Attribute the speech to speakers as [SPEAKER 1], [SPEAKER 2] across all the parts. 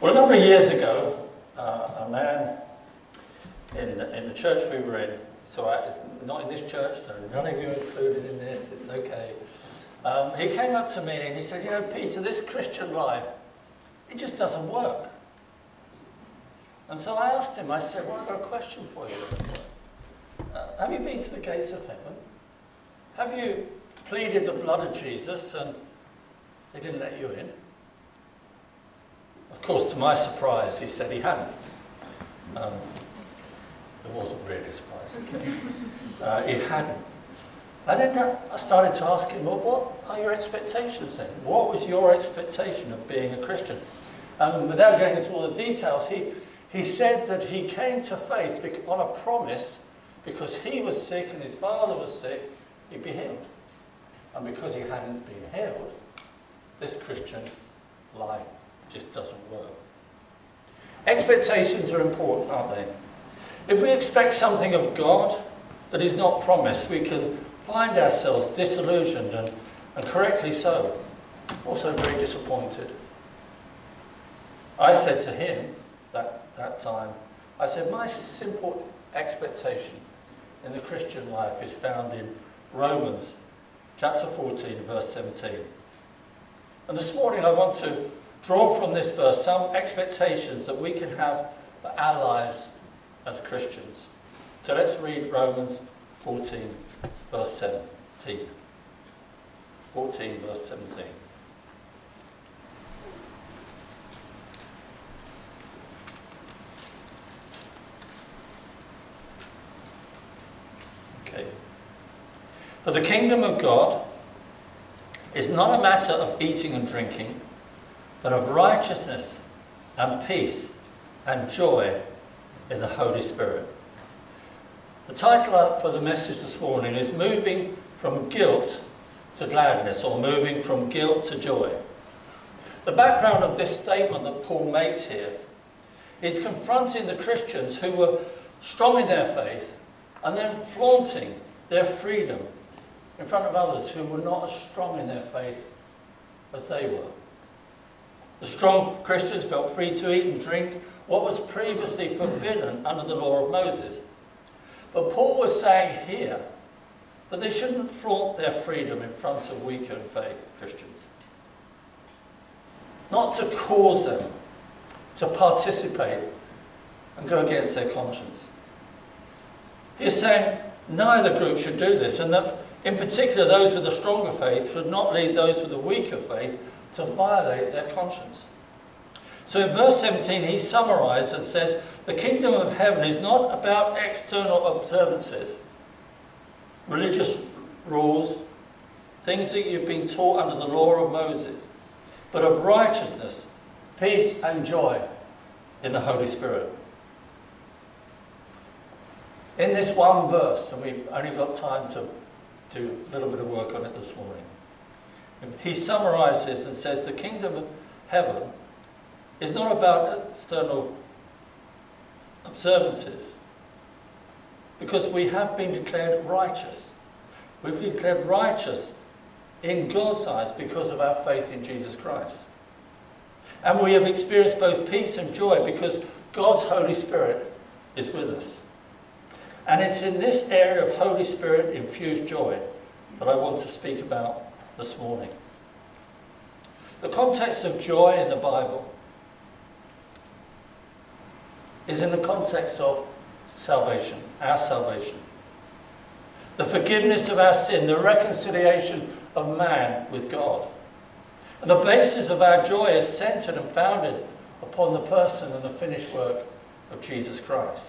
[SPEAKER 1] Well, a number of years ago, uh, a man in the, in the church we were in, so I, it's not in this church, so none of you are included in this, it's okay. Um, he came up to me and he said, You know, Peter, this Christian life, it just doesn't work. And so I asked him, I said, Well, I've got a question for you. Uh, have you been to the gates of heaven? Have you pleaded the blood of Jesus and they didn't let you in? Of course, to my surprise, he said he hadn't. Um, it wasn't really a surprise. Okay. Uh, he hadn't. And then I started to ask him, well, what are your expectations then? What was your expectation of being a Christian? Um, without going into all the details, he, he said that he came to faith on a promise because he was sick and his father was sick, he'd be healed. And because he hadn't been healed, this Christian life just doesn't work. Expectations are important, aren't they? If we expect something of God that is not promised, we can find ourselves disillusioned and, and correctly so, also very disappointed. I said to him that, that time, I said, my simple expectation in the Christian life is found in Romans chapter 14, verse 17. And this morning I want to draw from this verse some expectations that we can have for our lives as Christians. So let's read Romans 14, verse 17. 14, verse 17. Okay. For the kingdom of God is not a matter of eating and drinking but of righteousness and peace and joy in the Holy Spirit. The title for the message this morning is Moving from Guilt to Gladness, or Moving from Guilt to Joy. The background of this statement that Paul makes here is confronting the Christians who were strong in their faith and then flaunting their freedom in front of others who were not as strong in their faith as they were. The strong Christians felt free to eat and drink what was previously forbidden under the law of Moses. But Paul was saying here that they shouldn't flaunt their freedom in front of weaker faith Christians. Not to cause them to participate and go against their conscience. He's saying neither group should do this, and that in particular those with a stronger faith should not lead those with a weaker faith to violate their conscience. So in verse 17, he summarizes and says, The kingdom of heaven is not about external observances, religious rules, things that you've been taught under the law of Moses, but of righteousness, peace, and joy in the Holy Spirit. In this one verse, and we've only got time to do a little bit of work on it this morning, he summarizes and says the kingdom of heaven is not about external observances because we have been declared righteous. We've been declared righteous in God's eyes because of our faith in Jesus Christ. And we have experienced both peace and joy because God's Holy Spirit is with us. And it's in this area of Holy Spirit infused joy that I want to speak about this morning. The context of joy in the Bible is in the context of salvation, our salvation. The forgiveness of our sin, the reconciliation of man with God. And the basis of our joy is centered and founded upon the person and the finished work of Jesus Christ.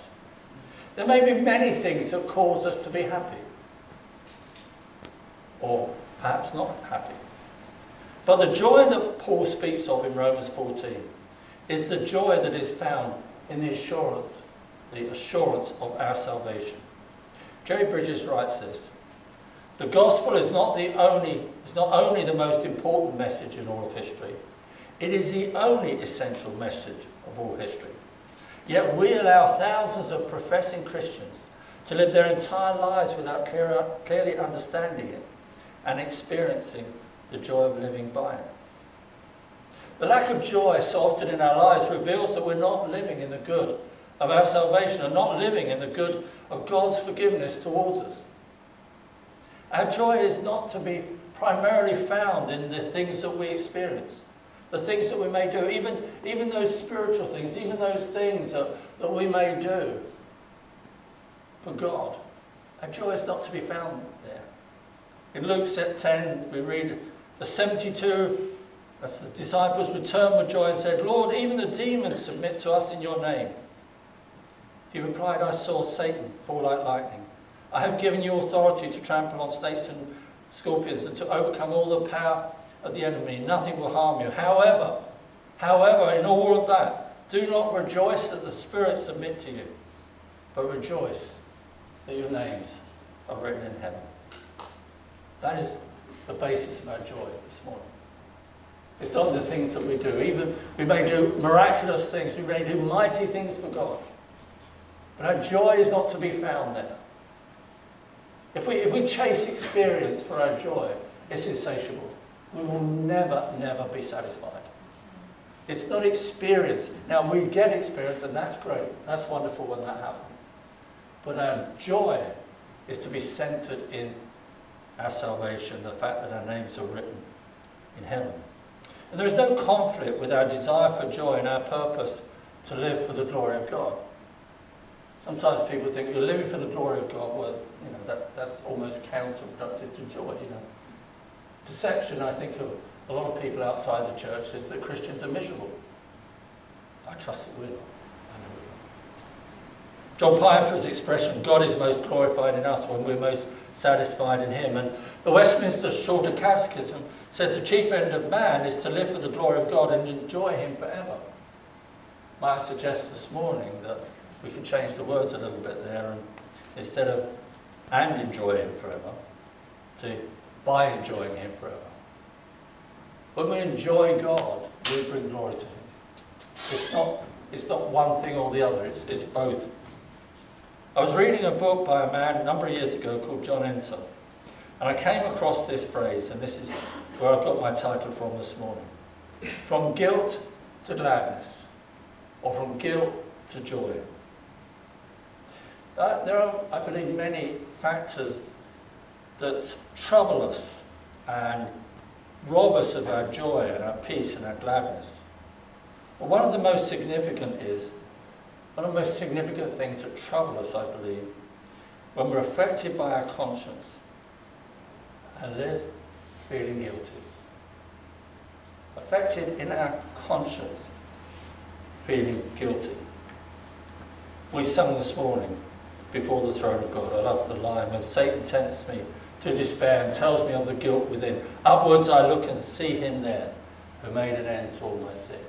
[SPEAKER 1] There may be many things that cause us to be happy, or perhaps not happy. But the joy that Paul speaks of in Romans 14 is the joy that is found in the assurance, the assurance of our salvation. Jerry Bridges writes this. The gospel is not the only is not only the most important message in all of history, it is the only essential message of all history. Yet we allow thousands of professing Christians to live their entire lives without clear, clearly understanding it and experiencing the joy of living by it. The lack of joy so often in our lives reveals that we're not living in the good of our salvation and not living in the good of God's forgiveness towards us. Our joy is not to be primarily found in the things that we experience, the things that we may do, even, even those spiritual things, even those things that, that we may do for God. Our joy is not to be found. In Luke 10, we read, The 72 as the disciples returned with joy and said, Lord, even the demons submit to us in your name. He replied, I saw Satan fall like lightning. I have given you authority to trample on snakes and scorpions and to overcome all the power of the enemy. Nothing will harm you. However, however, in all of that, do not rejoice that the spirits submit to you, but rejoice that your names are written in heaven. That is the basis of our joy this morning. It's not the things that we do. Even we may do miraculous things, we may do mighty things for God. But our joy is not to be found there. If we, if we chase experience for our joy, it's insatiable. We will never, never be satisfied. It's not experience. Now, we get experience, and that's great. That's wonderful when that happens. But our joy is to be centered in our salvation, the fact that our names are written in heaven. And there is no conflict with our desire for joy and our purpose to live for the glory of God. Sometimes people think you're living for the glory of God. Well, you know, that, that's almost counterproductive to joy, you know. Perception, I think, of a lot of people outside the church is that Christians are miserable. I trust that we're not. John Piper's expression, God is most glorified in us when we're most satisfied in him. And the Westminster Shorter Catechism says the chief end of man is to live for the glory of God and enjoy him forever. Might I suggest this morning that we can change the words a little bit there and instead of and enjoy him forever, to by enjoying him forever. When we enjoy God, we bring glory to him. It's not, it's not one thing or the other, it's, it's both. I was reading a book by a man a number of years ago called John Ensor, and I came across this phrase, and this is where I've got my title from this morning. From guilt to gladness, or from guilt to joy. Uh, there are, I believe, many factors that trouble us and rob us of our joy and our peace and our gladness. But one of the most significant is, one of the most significant things that trouble us, I believe, when we're affected by our conscience and live feeling guilty. Affected in our conscience, feeling guilty. We sung this morning before the throne of God. I love the line when Satan tempts me to despair and tells me of the guilt within. Upwards I look and see him there who made an end to all my sin.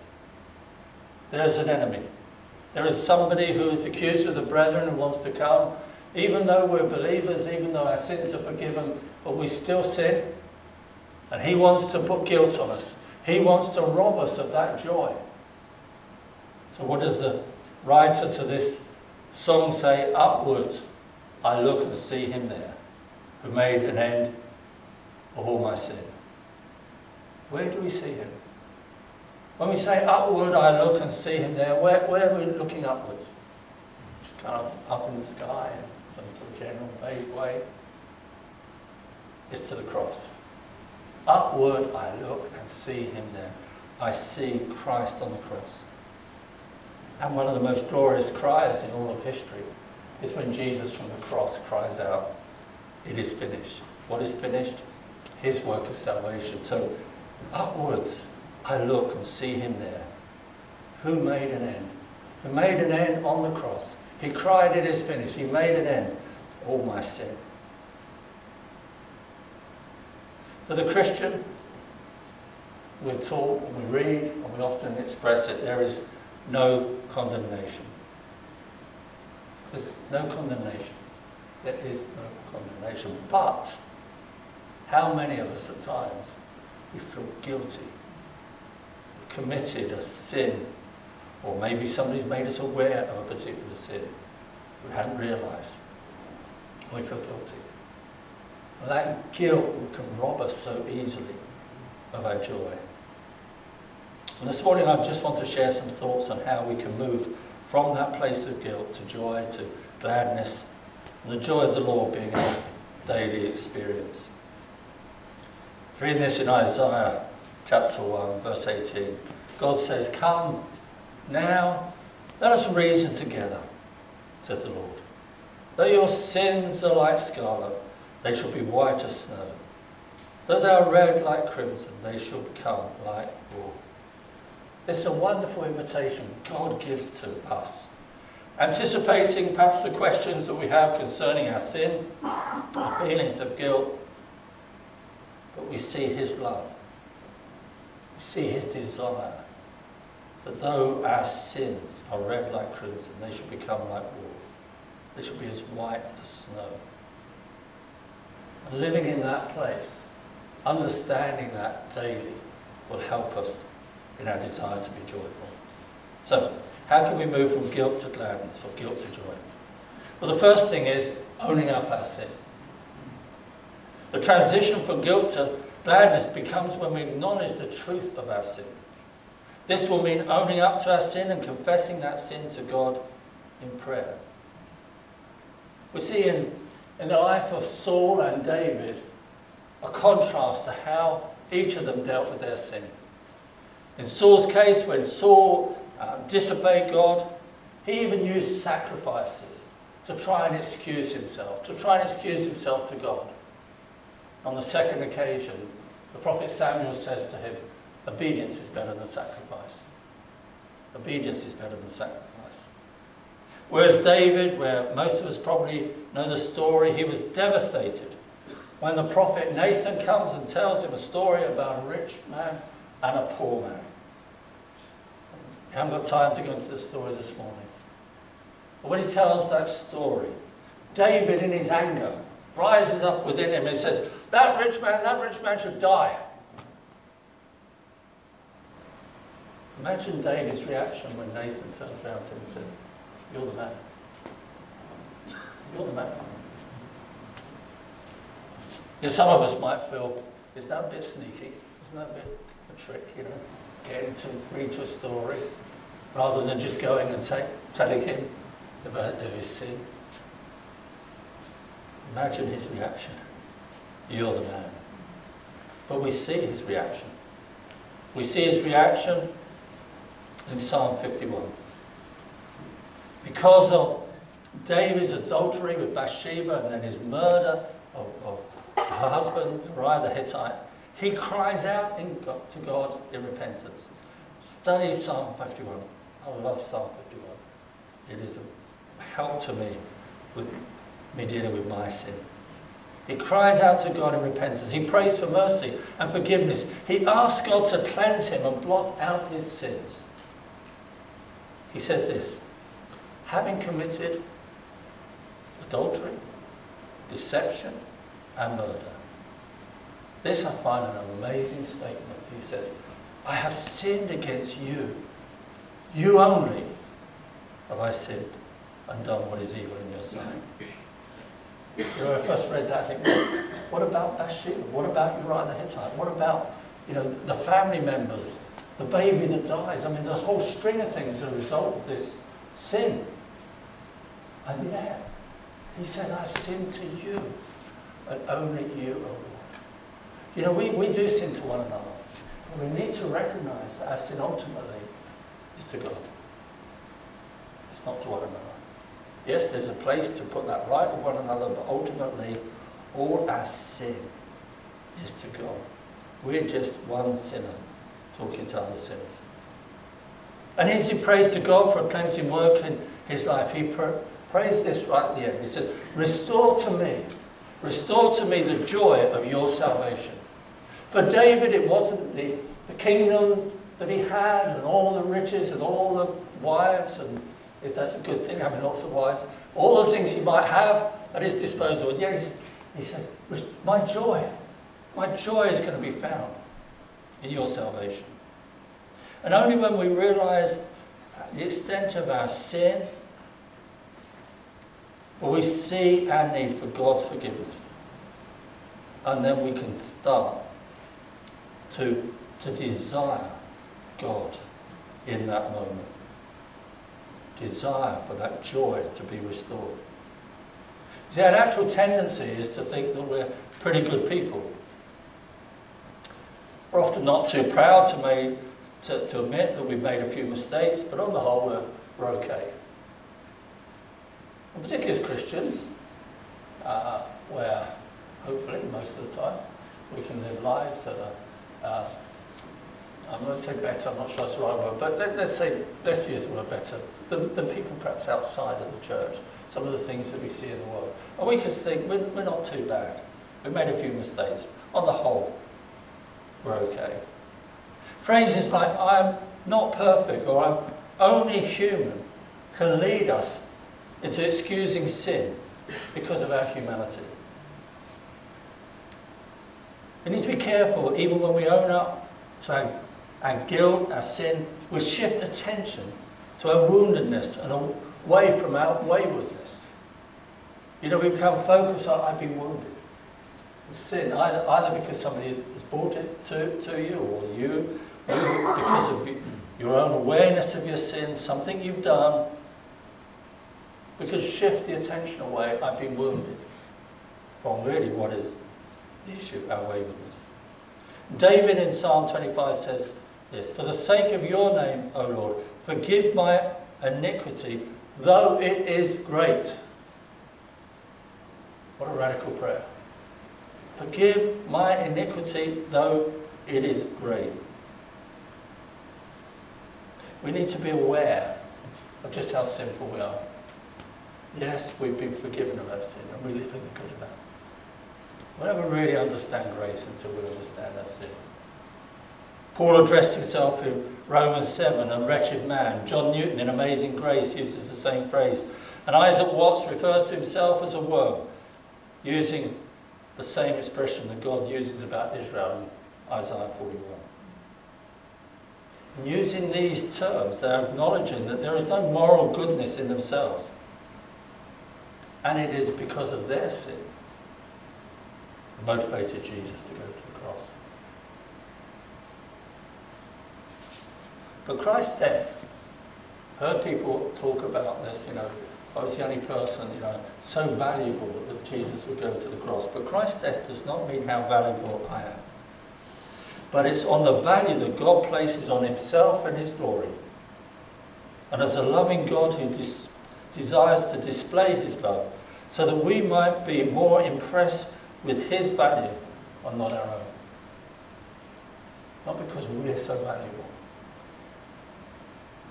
[SPEAKER 1] There is an enemy. There is somebody who is accused of the brethren and wants to come, even though we're believers, even though our sins are forgiven, but we still sin. And he wants to put guilt on us. He wants to rob us of that joy. So, what does the writer to this song say? Upwards I look and see him there, who made an end of all my sin. Where do we see him? When we say upward I look and see him there, where, where are we looking upwards? Just kind of up in the sky in some sort of general vague way. It's to the cross. Upward I look and see him there. I see Christ on the cross. And one of the most glorious cries in all of history is when Jesus from the cross cries out, It is finished. What is finished? His work of salvation. So upwards I look and see him there. Who made an end? Who made an end on the cross. He cried, It is finished. He made an end to all my sin. For the Christian, we're taught and we read and we often express it, there is no condemnation. There's no condemnation. There is no condemnation. But how many of us at times we feel guilty, committed a sin, or maybe somebody's made us aware of a particular sin we hadn't realized. We feel guilty. That guilt can rob us so easily of our joy. And this morning I just want to share some thoughts on how we can move from that place of guilt to joy, to gladness, and the joy of the Lord being our daily experience. Reading this in Isaiah chapter 1, verse 18, God says, Come now, let us reason together, says the Lord. Though your sins are like scarlet, they shall be white as snow. Though they are red like crimson, they shall become like wool. Is a wonderful invitation God gives to us. Anticipating perhaps the questions that we have concerning our sin, our feelings of guilt, but we see His love. See His desire that though our sins are red like crimson, they shall become like wool. They shall be as white as snow. And living in that place, understanding that daily, will help us in our desire to be joyful. So, how can we move from guilt to gladness or guilt to joy? Well, the first thing is owning up our sin. The transition from guilt to gladness becomes when we acknowledge the truth of our sin. This will mean owning up to our sin and confessing that sin to God in prayer. We see in, in the life of Saul and David a contrast to how each of them dealt with their sin. In Saul's case, when Saul uh, disobeyed God, he even used sacrifices to try and excuse himself, to try and excuse himself to God. On the second occasion, the prophet Samuel says to him, Obedience is better than sacrifice. Obedience is better than sacrifice. Whereas David, where most of us probably know the story, he was devastated when the prophet Nathan comes and tells him a story about a rich man and a poor man. I haven't got time to go into the story this morning. But when he tells that story, David, in his anger, rises up within him and says, That rich man, that rich man should die. Imagine David's reaction when Nathan turns around to him and said, You're the man. You're the man. You know, some of us might feel, is that a bit sneaky? Isn't that a bit a trick, you know? Getting to read to a story rather than just going and telling him about his sin. Imagine his reaction. You're the man. But we see his reaction. We see his reaction in Psalm 51. Because of David's adultery with Bathsheba and then his murder of, of her husband, Uriah the Hittite, he cries out to God in repentance. Study Psalm 51. I love Psalm 51. It is a help to me with me dealing with my sin. He cries out to God in repentance. He prays for mercy and forgiveness. He asks God to cleanse him and blot out his sins. He says this having committed adultery, deception, and murder. This I find an amazing statement. He says, I have sinned against you. You only have I sinned and done what is evil in your sight. When I first read that, I think, well, what about Bathsheba? What about Uriah the Hittite? What about, you know, the family members the baby that dies. I mean, the whole string of things as a result of this sin. And yet, he said, I've sinned to you, and only you, O Lord. You know, we, we do sin to one another. But we need to recognize that our sin ultimately is to God. It's not to one another. Yes, there's a place to put that right with one another, but ultimately, all our sin is to God. We're just one sinner talking to other sinners. And as he prays to God for a cleansing work in his life, he pr- prays this right at the end. He says, Restore to me, restore to me the joy of your salvation. For David, it wasn't the, the kingdom that he had and all the riches and all the wives, and if that's a good thing, having lots of wives, all the things he might have at his disposal. And yet he says, My joy, my joy is going to be found in your salvation. And only when we realize the extent of our sin will we see our need for God's forgiveness. And then we can start to, to desire God in that moment. Desire for that joy to be restored. See, our natural tendency is to think that we're pretty good people. We're often not too proud to, make, to, to admit that we've made a few mistakes, but on the whole, we're, we're okay. And particularly as Christians, uh, where hopefully most of the time we can live lives that are, uh, I'm going to say better, I'm not sure that's the right word, but let, us say, let's use the word better, than, than people perhaps outside of the church, some of the things that we see in the world. And we can think we're, we're not too bad. We've made a few mistakes. On the whole, we're okay. Phrases like, I'm not perfect or I'm only human can lead us into excusing sin because of our humanity. We need to be careful, even when we own up to our, our guilt, our sin, we shift attention to our woundedness and away from our waywardness. You know, we become focused on, I've been wounded. Sin, either, either because somebody has brought it to, to you, or you, because of your own awareness of your sin, something you've done, because shift the attention away, I've been wounded from really what is the issue, our waywardness. David in Psalm 25 says this For the sake of your name, O Lord, forgive my iniquity, though it is great. What a radical prayer. Forgive my iniquity, though it is great. We need to be aware of just how simple we are. Yes, we've been forgiven of our sin, and we live in the good of that. We'll never really understand grace until we understand that sin. Paul addressed himself in Romans 7, a wretched man. John Newton in Amazing Grace uses the same phrase. And Isaac Watts refers to himself as a worm, using the same expression that God uses about Israel in Isaiah 41. And using these terms, they're acknowledging that there is no moral goodness in themselves. And it is because of their sin that motivated Jesus to go to the cross. But Christ's death, heard people talk about this, you know, I was the only person, you know, so valuable that Jesus would go to the cross. But Christ's death does not mean how valuable I am. But it's on the value that God places on himself and his glory. And as a loving God who dis- desires to display his love, so that we might be more impressed with his value and not our own. Not because we're so valuable.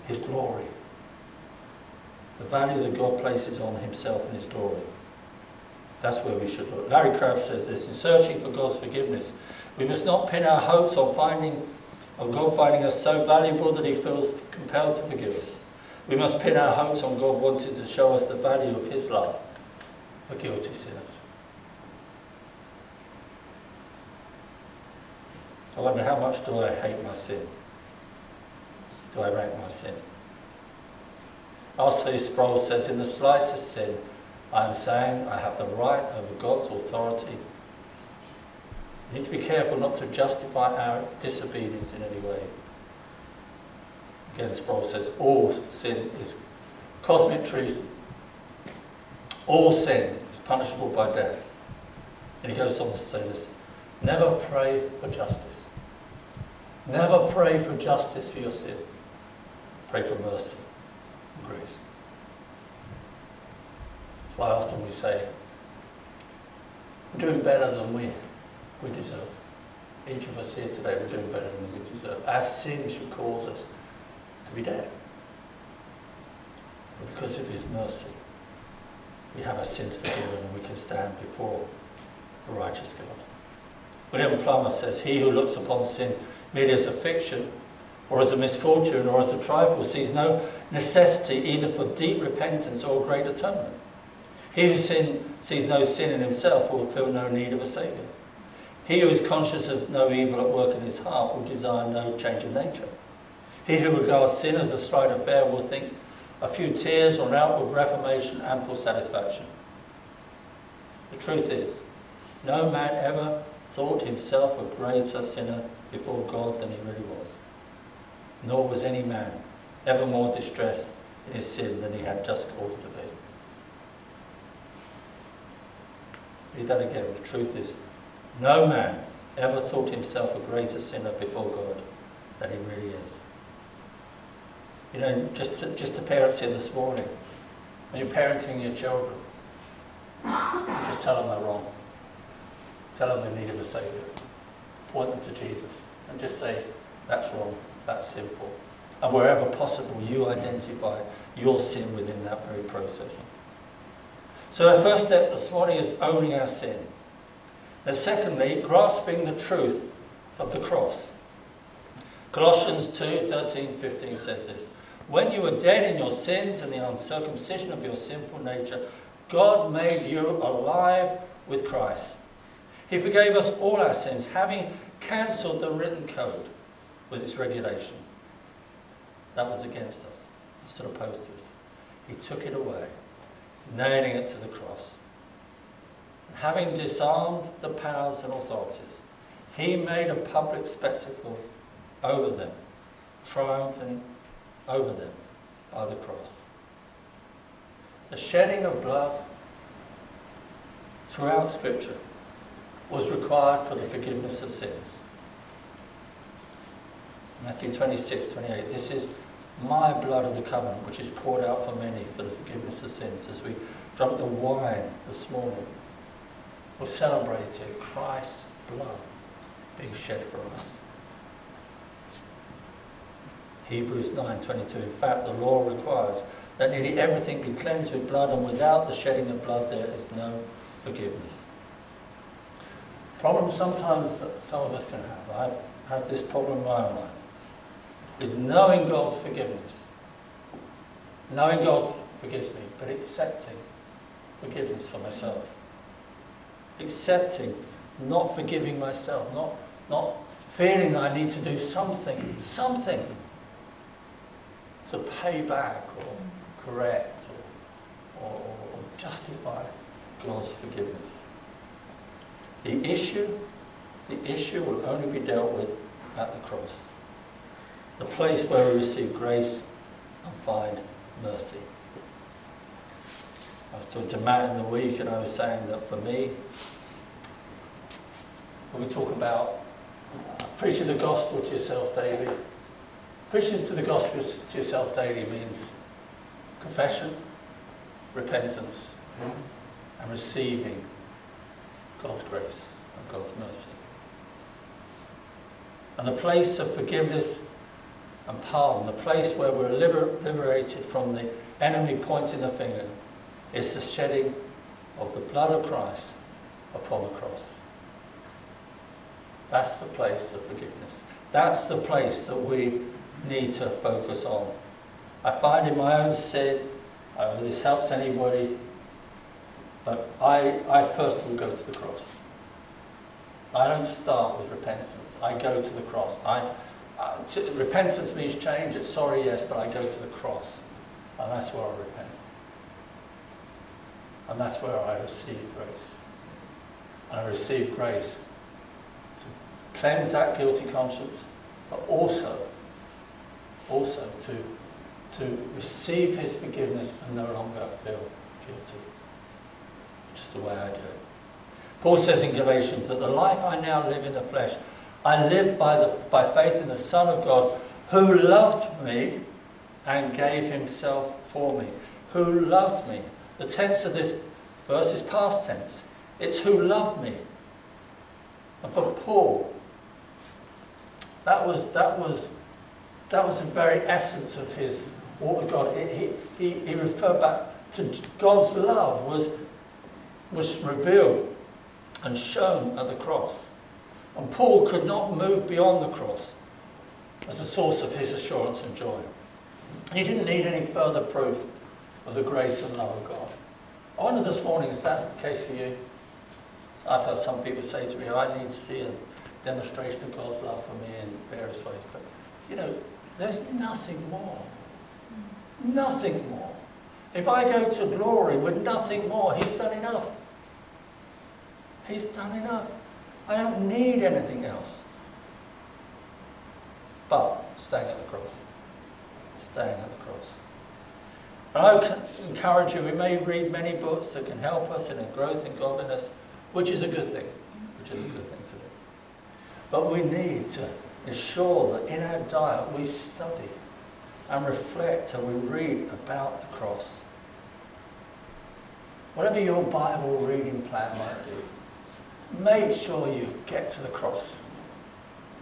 [SPEAKER 1] His glory the value that God places on himself and his glory. That's where we should look. Larry Crabb says this, in searching for God's forgiveness, we must not pin our hopes on finding on God finding us so valuable that he feels compelled to forgive us. We must pin our hopes on God wanting to show us the value of his love for guilty sinners. I wonder how much do I hate my sin? Do I rank my sin? Also, Sproul says, in the slightest sin, I am saying I have the right over God's authority. We need to be careful not to justify our disobedience in any way. Again, Sproul says, all sin is cosmic treason. All sin is punishable by death. And he goes on to say this never pray for justice. Never pray for justice for your sin. Pray for mercy and grace. That's why often we say, we're doing better than we, we deserve. Each of us here today, we're doing better than we deserve. Our sin should cause us to be dead. But because of his mercy, we have our sins forgiven and we can stand before a righteous God. William Plumer says, He who looks upon sin merely as a fiction, or as a misfortune, or as a trifle, sees no necessity either for deep repentance or great atonement. He who sin, sees no sin in himself will feel no need of a Saviour. He who is conscious of no evil at work in his heart will desire no change of nature. He who regards sin as a slight affair will think a few tears or an outward reformation ample satisfaction. The truth is, no man ever thought himself a greater sinner before God than he really was. Nor was any man ever more distressed in his sin than he had just cause to be. Read that again. The truth is, no man ever thought himself a greater sinner before God than he really is. You know, just to, just to parents here this morning, when you're parenting your children, just tell them they're wrong. Tell them they need a Saviour. Point them to Jesus and just say, that's wrong, that's simple. And wherever possible, you identify your sin within that very process. So our first step this morning is owning our sin. And secondly, grasping the truth of the cross. Colossians 2, 13, 15 says this. When you were dead in your sins and the uncircumcision of your sinful nature, God made you alive with Christ. He forgave us all our sins, having cancelled the written code with its regulation. That was against us, it stood opposed to us. He took it away, nailing it to the cross. And having disarmed the powers and authorities, he made a public spectacle over them, triumphing over them by the cross. The shedding of blood throughout Scripture was required for the forgiveness of sins. Matthew 26, 28. This is my blood of the covenant, which is poured out for many for the forgiveness of sins. As we drunk the wine this morning, we're celebrating Christ's blood being shed for us. Hebrews 9:22. In fact, the law requires that nearly everything be cleansed with blood, and without the shedding of blood, there is no forgiveness. Problem sometimes that some of us can have. I've had this problem in my own life is knowing God's forgiveness. Knowing God forgives me, but accepting forgiveness for myself. Accepting, not forgiving myself, not, not feeling I need to do something, something to pay back or correct or, or, or justify God's forgiveness. The issue, the issue will only be dealt with at the cross the place where we receive grace and find mercy. I was talking to Matt in the week and I was saying that for me, when we talk about preaching the gospel to yourself daily, preaching to the gospel to yourself daily means confession, repentance, and receiving God's grace and God's mercy. And the place of forgiveness and pardon, the place where we're liber- liberated from the enemy pointing the finger, is the shedding of the blood of Christ upon the cross. That's the place of forgiveness. That's the place that we need to focus on. I find in my own sin, I don't know if this helps anybody, but I, I first of all go to the cross. I don't start with repentance. I go to the cross. I, uh, repentance means change. It's sorry, yes, but I go to the cross. And that's where I repent. And that's where I receive grace. And I receive grace to cleanse that guilty conscience, but also, also to, to receive his forgiveness and no longer feel guilty. Just the way I do. Paul says in Galatians that the life I now live in the flesh, I live by, the, by faith in the Son of God who loved me and gave himself for me. Who loved me. The tense of this verse is past tense. It's who loved me. And for Paul, that was, that was, that was the very essence of his walk with God. He, he, he referred back to God's love was, was revealed and shown at the cross. And Paul could not move beyond the cross as the source of his assurance and joy. He didn't need any further proof of the grace and love of God. I wonder this morning, is that the case for you? I've heard some people say to me, oh, I need to see a demonstration of God's love for me in various ways. But, you know, there's nothing more. Nothing more. If I go to glory with nothing more, He's done enough. He's done enough. I don't need anything else. But Staying at the cross. Staying at the cross. And I encourage you, we may read many books that can help us in a growth in godliness, which is a good thing, which is a good thing to do. But we need to ensure that in our diet we study and reflect and we read about the cross. Whatever your Bible reading plan might be, make sure you get to the cross.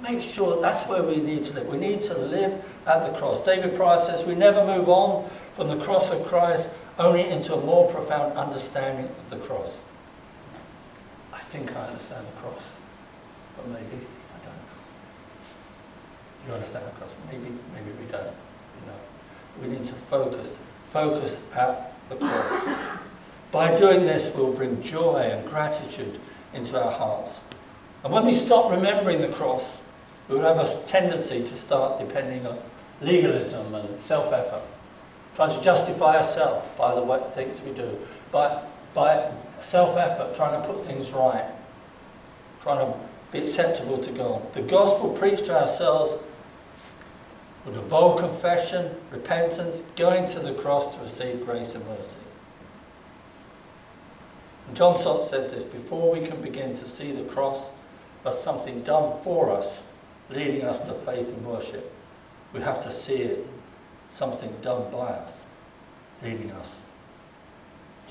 [SPEAKER 1] Make sure that's where we need to live. We need to live at the cross. David Prior says we never move on from the cross of Christ only into a more profound understanding of the cross. I think I understand the cross, but maybe I don't. You understand the cross? Maybe, maybe we don't. You know, we need to focus, focus at the cross. By doing this, we'll bring joy and gratitude into our hearts. And when we stop remembering the cross, we will have a tendency to start depending on legalism and self-effort, trying to justify ourselves by the things we do, by, by self-effort, trying to put things right, trying to be acceptable to God. The gospel preached to ourselves a bold confession, repentance, going to the cross to receive grace and mercy. John Stott says this, before we can begin to see the cross as something done for us, leading us to faith and worship, we have to see it something done by us, leading us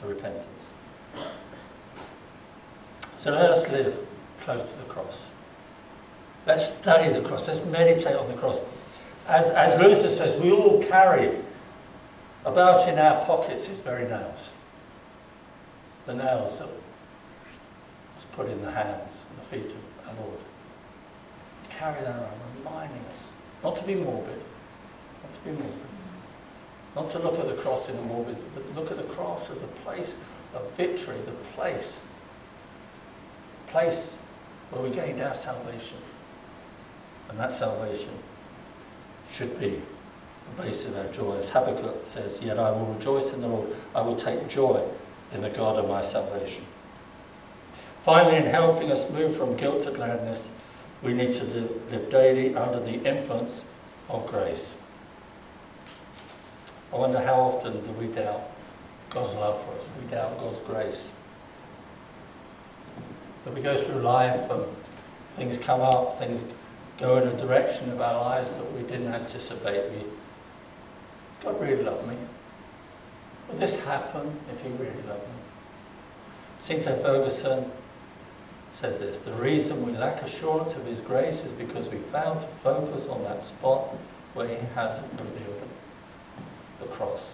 [SPEAKER 1] to repentance. So let us live close to the cross. Let's study the cross. Let's meditate on the cross. As, as Luther says, we all carry about in our pockets his very nails. The nails that was put in the hands and the feet of our Lord. We carry that around, reminding us not to be morbid, not to be morbid, not to look at the cross in a morbid, but look at the cross as the place of victory, the place, place where we gained our salvation. And that salvation should be the base of our joy. As Habakkuk says, Yet I will rejoice in the Lord. I will take joy in the God of my salvation. Finally, in helping us move from guilt to gladness, we need to live, live daily under the influence of grace. I wonder how often do we doubt God's love for us? We doubt God's grace? That we go through life and things come up, things go in a direction of our lives that we didn't anticipate. We, God really love me? Would this happen if he really loved me? Sinclair Ferguson says this The reason we lack assurance of his grace is because we fail to focus on that spot where he has revealed the cross.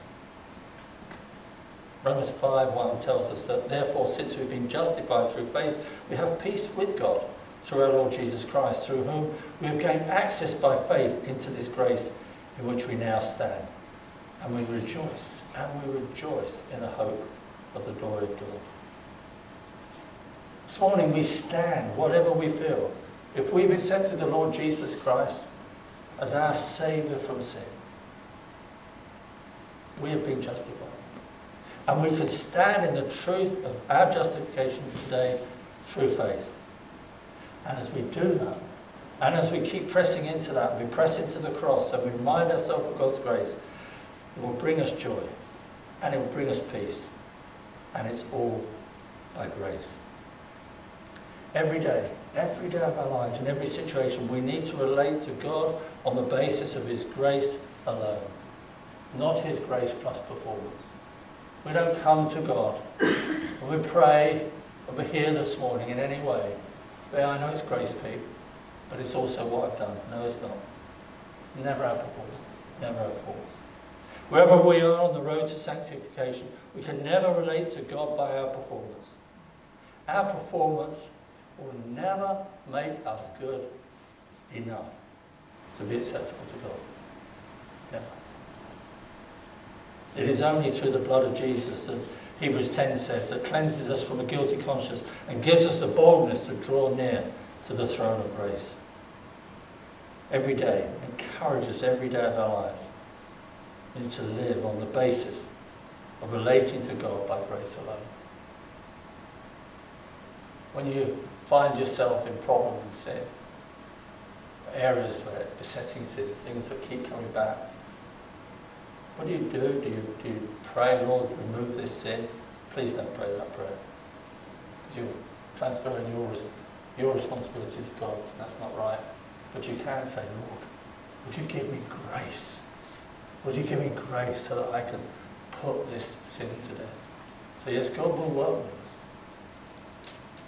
[SPEAKER 1] Romans 5 1 tells us that therefore, since we've been justified through faith, we have peace with God through our Lord Jesus Christ, through whom we have gained access by faith into this grace in which we now stand. And we rejoice, and we rejoice in the hope of the glory of God. This morning we stand, whatever we feel. If we've accepted the Lord Jesus Christ as our Saviour from sin, we have been justified. And we can stand in the truth of our justification today through faith. And as we do that, and as we keep pressing into that, we press into the cross and we remind ourselves of God's grace, it will bring us joy and it will bring us peace. And it's all by grace. Every day, every day of our lives, in every situation, we need to relate to God on the basis of His grace alone, not His grace plus performance. We don't come to God when we pray and we're here this morning in any way. But I know it's grace, Pete, but it's also what I've done. No, it's not. It's never our performance. Never our performance. Wherever we are on the road to sanctification, we can never relate to God by our performance. Our performance will never make us good enough to be acceptable to God. Never. It is only through the blood of Jesus that Hebrews 10 says that cleanses us from a guilty conscience and gives us the boldness to draw near to the throne of grace. Every day, encourage us every day of our lives. Need to live on the basis of relating to God by grace alone. When you find yourself in problem and sin, areas where besetting sins, things that keep coming back. What do you do? Do you, do you pray, Lord, remove this sin? Please don't pray that prayer. Because you're transferring your, your responsibility to God, and that's not right. But you can say, Lord, would you give me grace? Would you give me grace so that I can put this sin to death? So yes, God will work with us.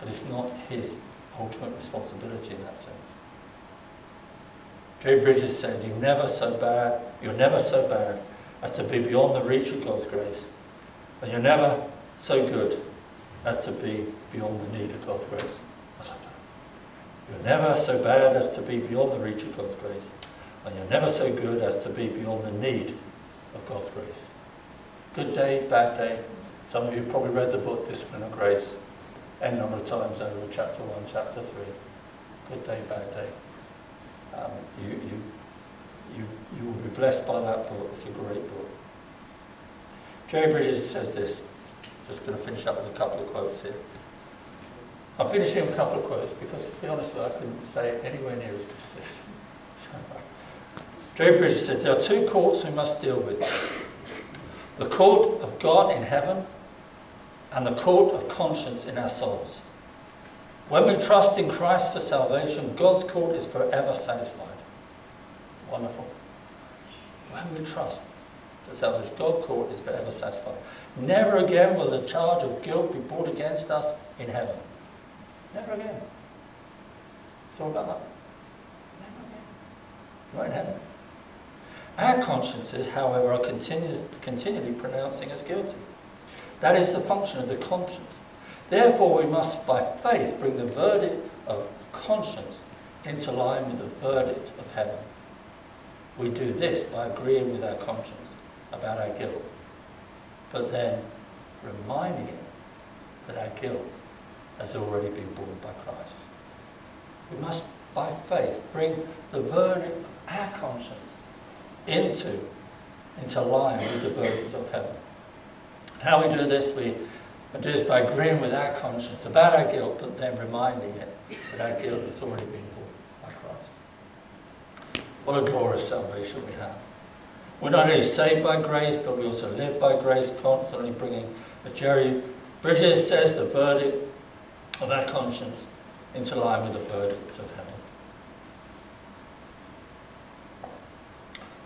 [SPEAKER 1] But it's not his ultimate responsibility in that sense. Jerry Bridges said, You're never so bad, you're never so bad as to be beyond the reach of God's grace. And you're never so good as to be beyond the need of God's grace. You're never so bad as to be beyond the reach of God's grace. And you're never so good as to be beyond the need of God's grace. Good day, bad day. Some of you probably read the book Discipline of Grace a number of times over chapter 1, chapter 3. Good day, bad day. Um, you, you, you, you will be blessed by that book. It's a great book. Jerry Bridges says this. Just going to finish up with a couple of quotes here. I'm finishing with a couple of quotes because, to be honest with you, I couldn't say it anywhere near as good as this. Jerry Bridges says there are two courts we must deal with the court of God in heaven and the court of conscience in our souls. When we trust in Christ for salvation, God's court is forever satisfied. Wonderful. When we trust for salvation, God's court is forever satisfied. Never again will the charge of guilt be brought against us in heaven. Never again. It's all about that. Never again. Not in heaven. Our consciences, however, are continually pronouncing us guilty. That is the function of the conscience. Therefore, we must, by faith, bring the verdict of conscience into line with the verdict of heaven. We do this by agreeing with our conscience about our guilt, but then reminding it that our guilt has already been borne by Christ. We must, by faith, bring the verdict of our conscience into, into line with the verdict of heaven. How we do this, we do this by agreeing with our conscience about our guilt, but then reminding it that our guilt has already been borne by Christ. What a glorious salvation we have. We're not only saved by grace, but we also live by grace, constantly bringing, as Jerry Bridges says, the verdict of our conscience into line with the verdict of heaven.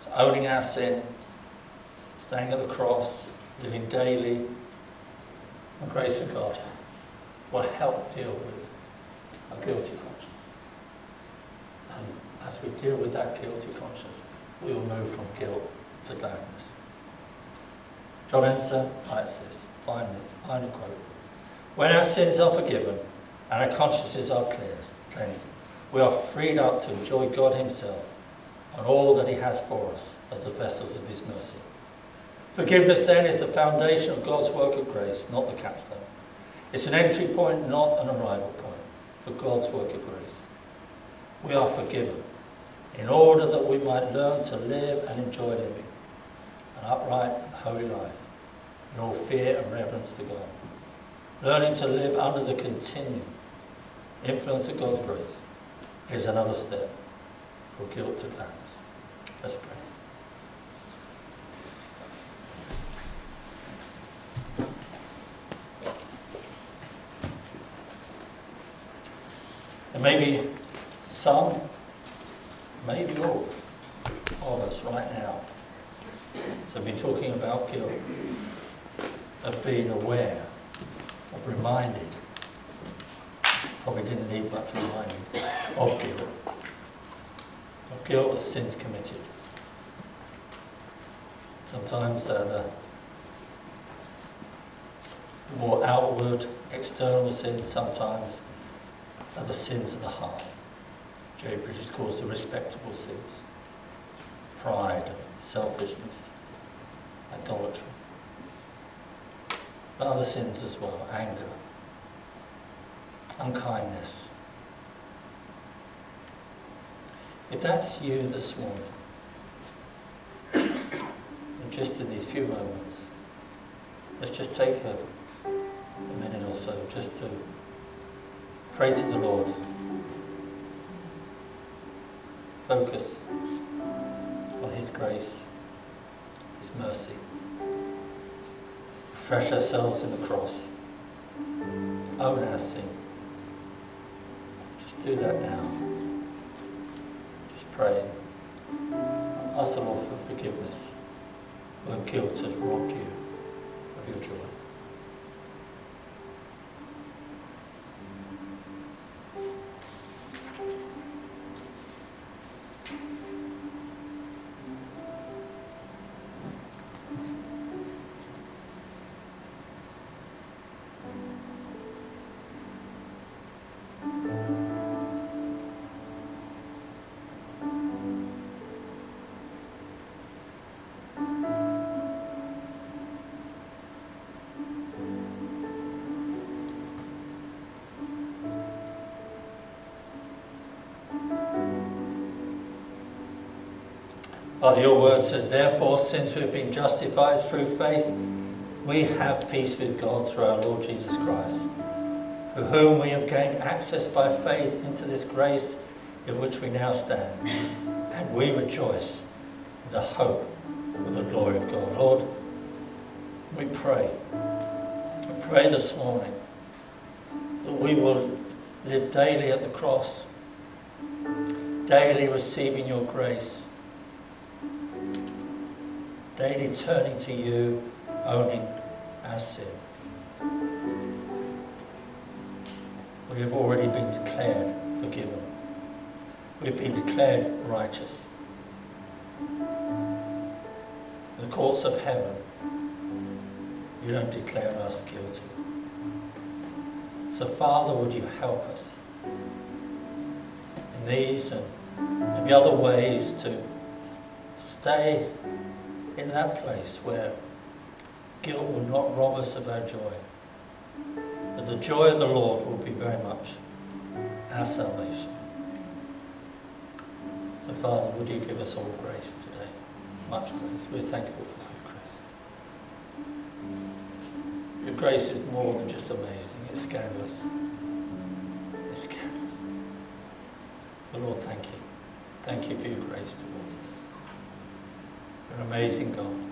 [SPEAKER 1] So owning our sin, staying at the cross, living daily the grace of God will help deal with a guilty conscience. And as we deal with that guilty conscience, we will move from guilt to gladness. John Ensor writes this, finally, final quote. When our sins are forgiven and our consciences are cleansed, we are freed up to enjoy God Himself and all that He has for us as the vessels of His mercy. Forgiveness then is the foundation of God's work of grace, not the capstone. It's an entry point, not an arrival point for God's work of grace. We are forgiven in order that we might learn to live and enjoy living an upright and holy life in all fear and reverence to God. Learning to live under the continuing influence of God's grace is another step from guilt to gladness. Let's pray. And maybe some, maybe all of us right now have been talking about guilt, of being aware, of reminding. Probably didn't need much reminding of guilt, of guilt of sins committed. Sometimes uh, the more outward, external sins, sometimes are the sins of the heart. Jerry Bridges calls the respectable sins. Pride, selfishness, idolatry. But other sins as well, anger, unkindness. If that's you this morning, and just in these few moments, let's just take a, a minute or so just to Pray to the Lord. focus on His grace, His mercy. Refresh ourselves in the cross. Own our sin. Just do that now. Just pray. Ask the Lord for forgiveness when guilt has robbed you of your joy. Father, your word says, Therefore, since we've been justified through faith, we have peace with God through our Lord Jesus Christ, through whom we have gained access by faith into this grace in which we now stand. And we rejoice in the hope of the glory of God. Lord, we pray. We pray this morning that we will live daily at the cross, daily receiving your grace daily turning to you, owning our sin. We have already been declared forgiven. We've been declared righteous. In the courts of heaven, you don't declare us guilty. So, Father, would you help us in these and maybe other ways to stay in that place where guilt will not rob us of our joy. But the joy of the Lord will be very much our salvation. So, Father, would you give us all grace today? Much grace. We're thankful for your grace. Your grace is more than just amazing, it's scandalous. It's scandalous. But Lord, thank you. Thank you for your grace towards us. An amazing God.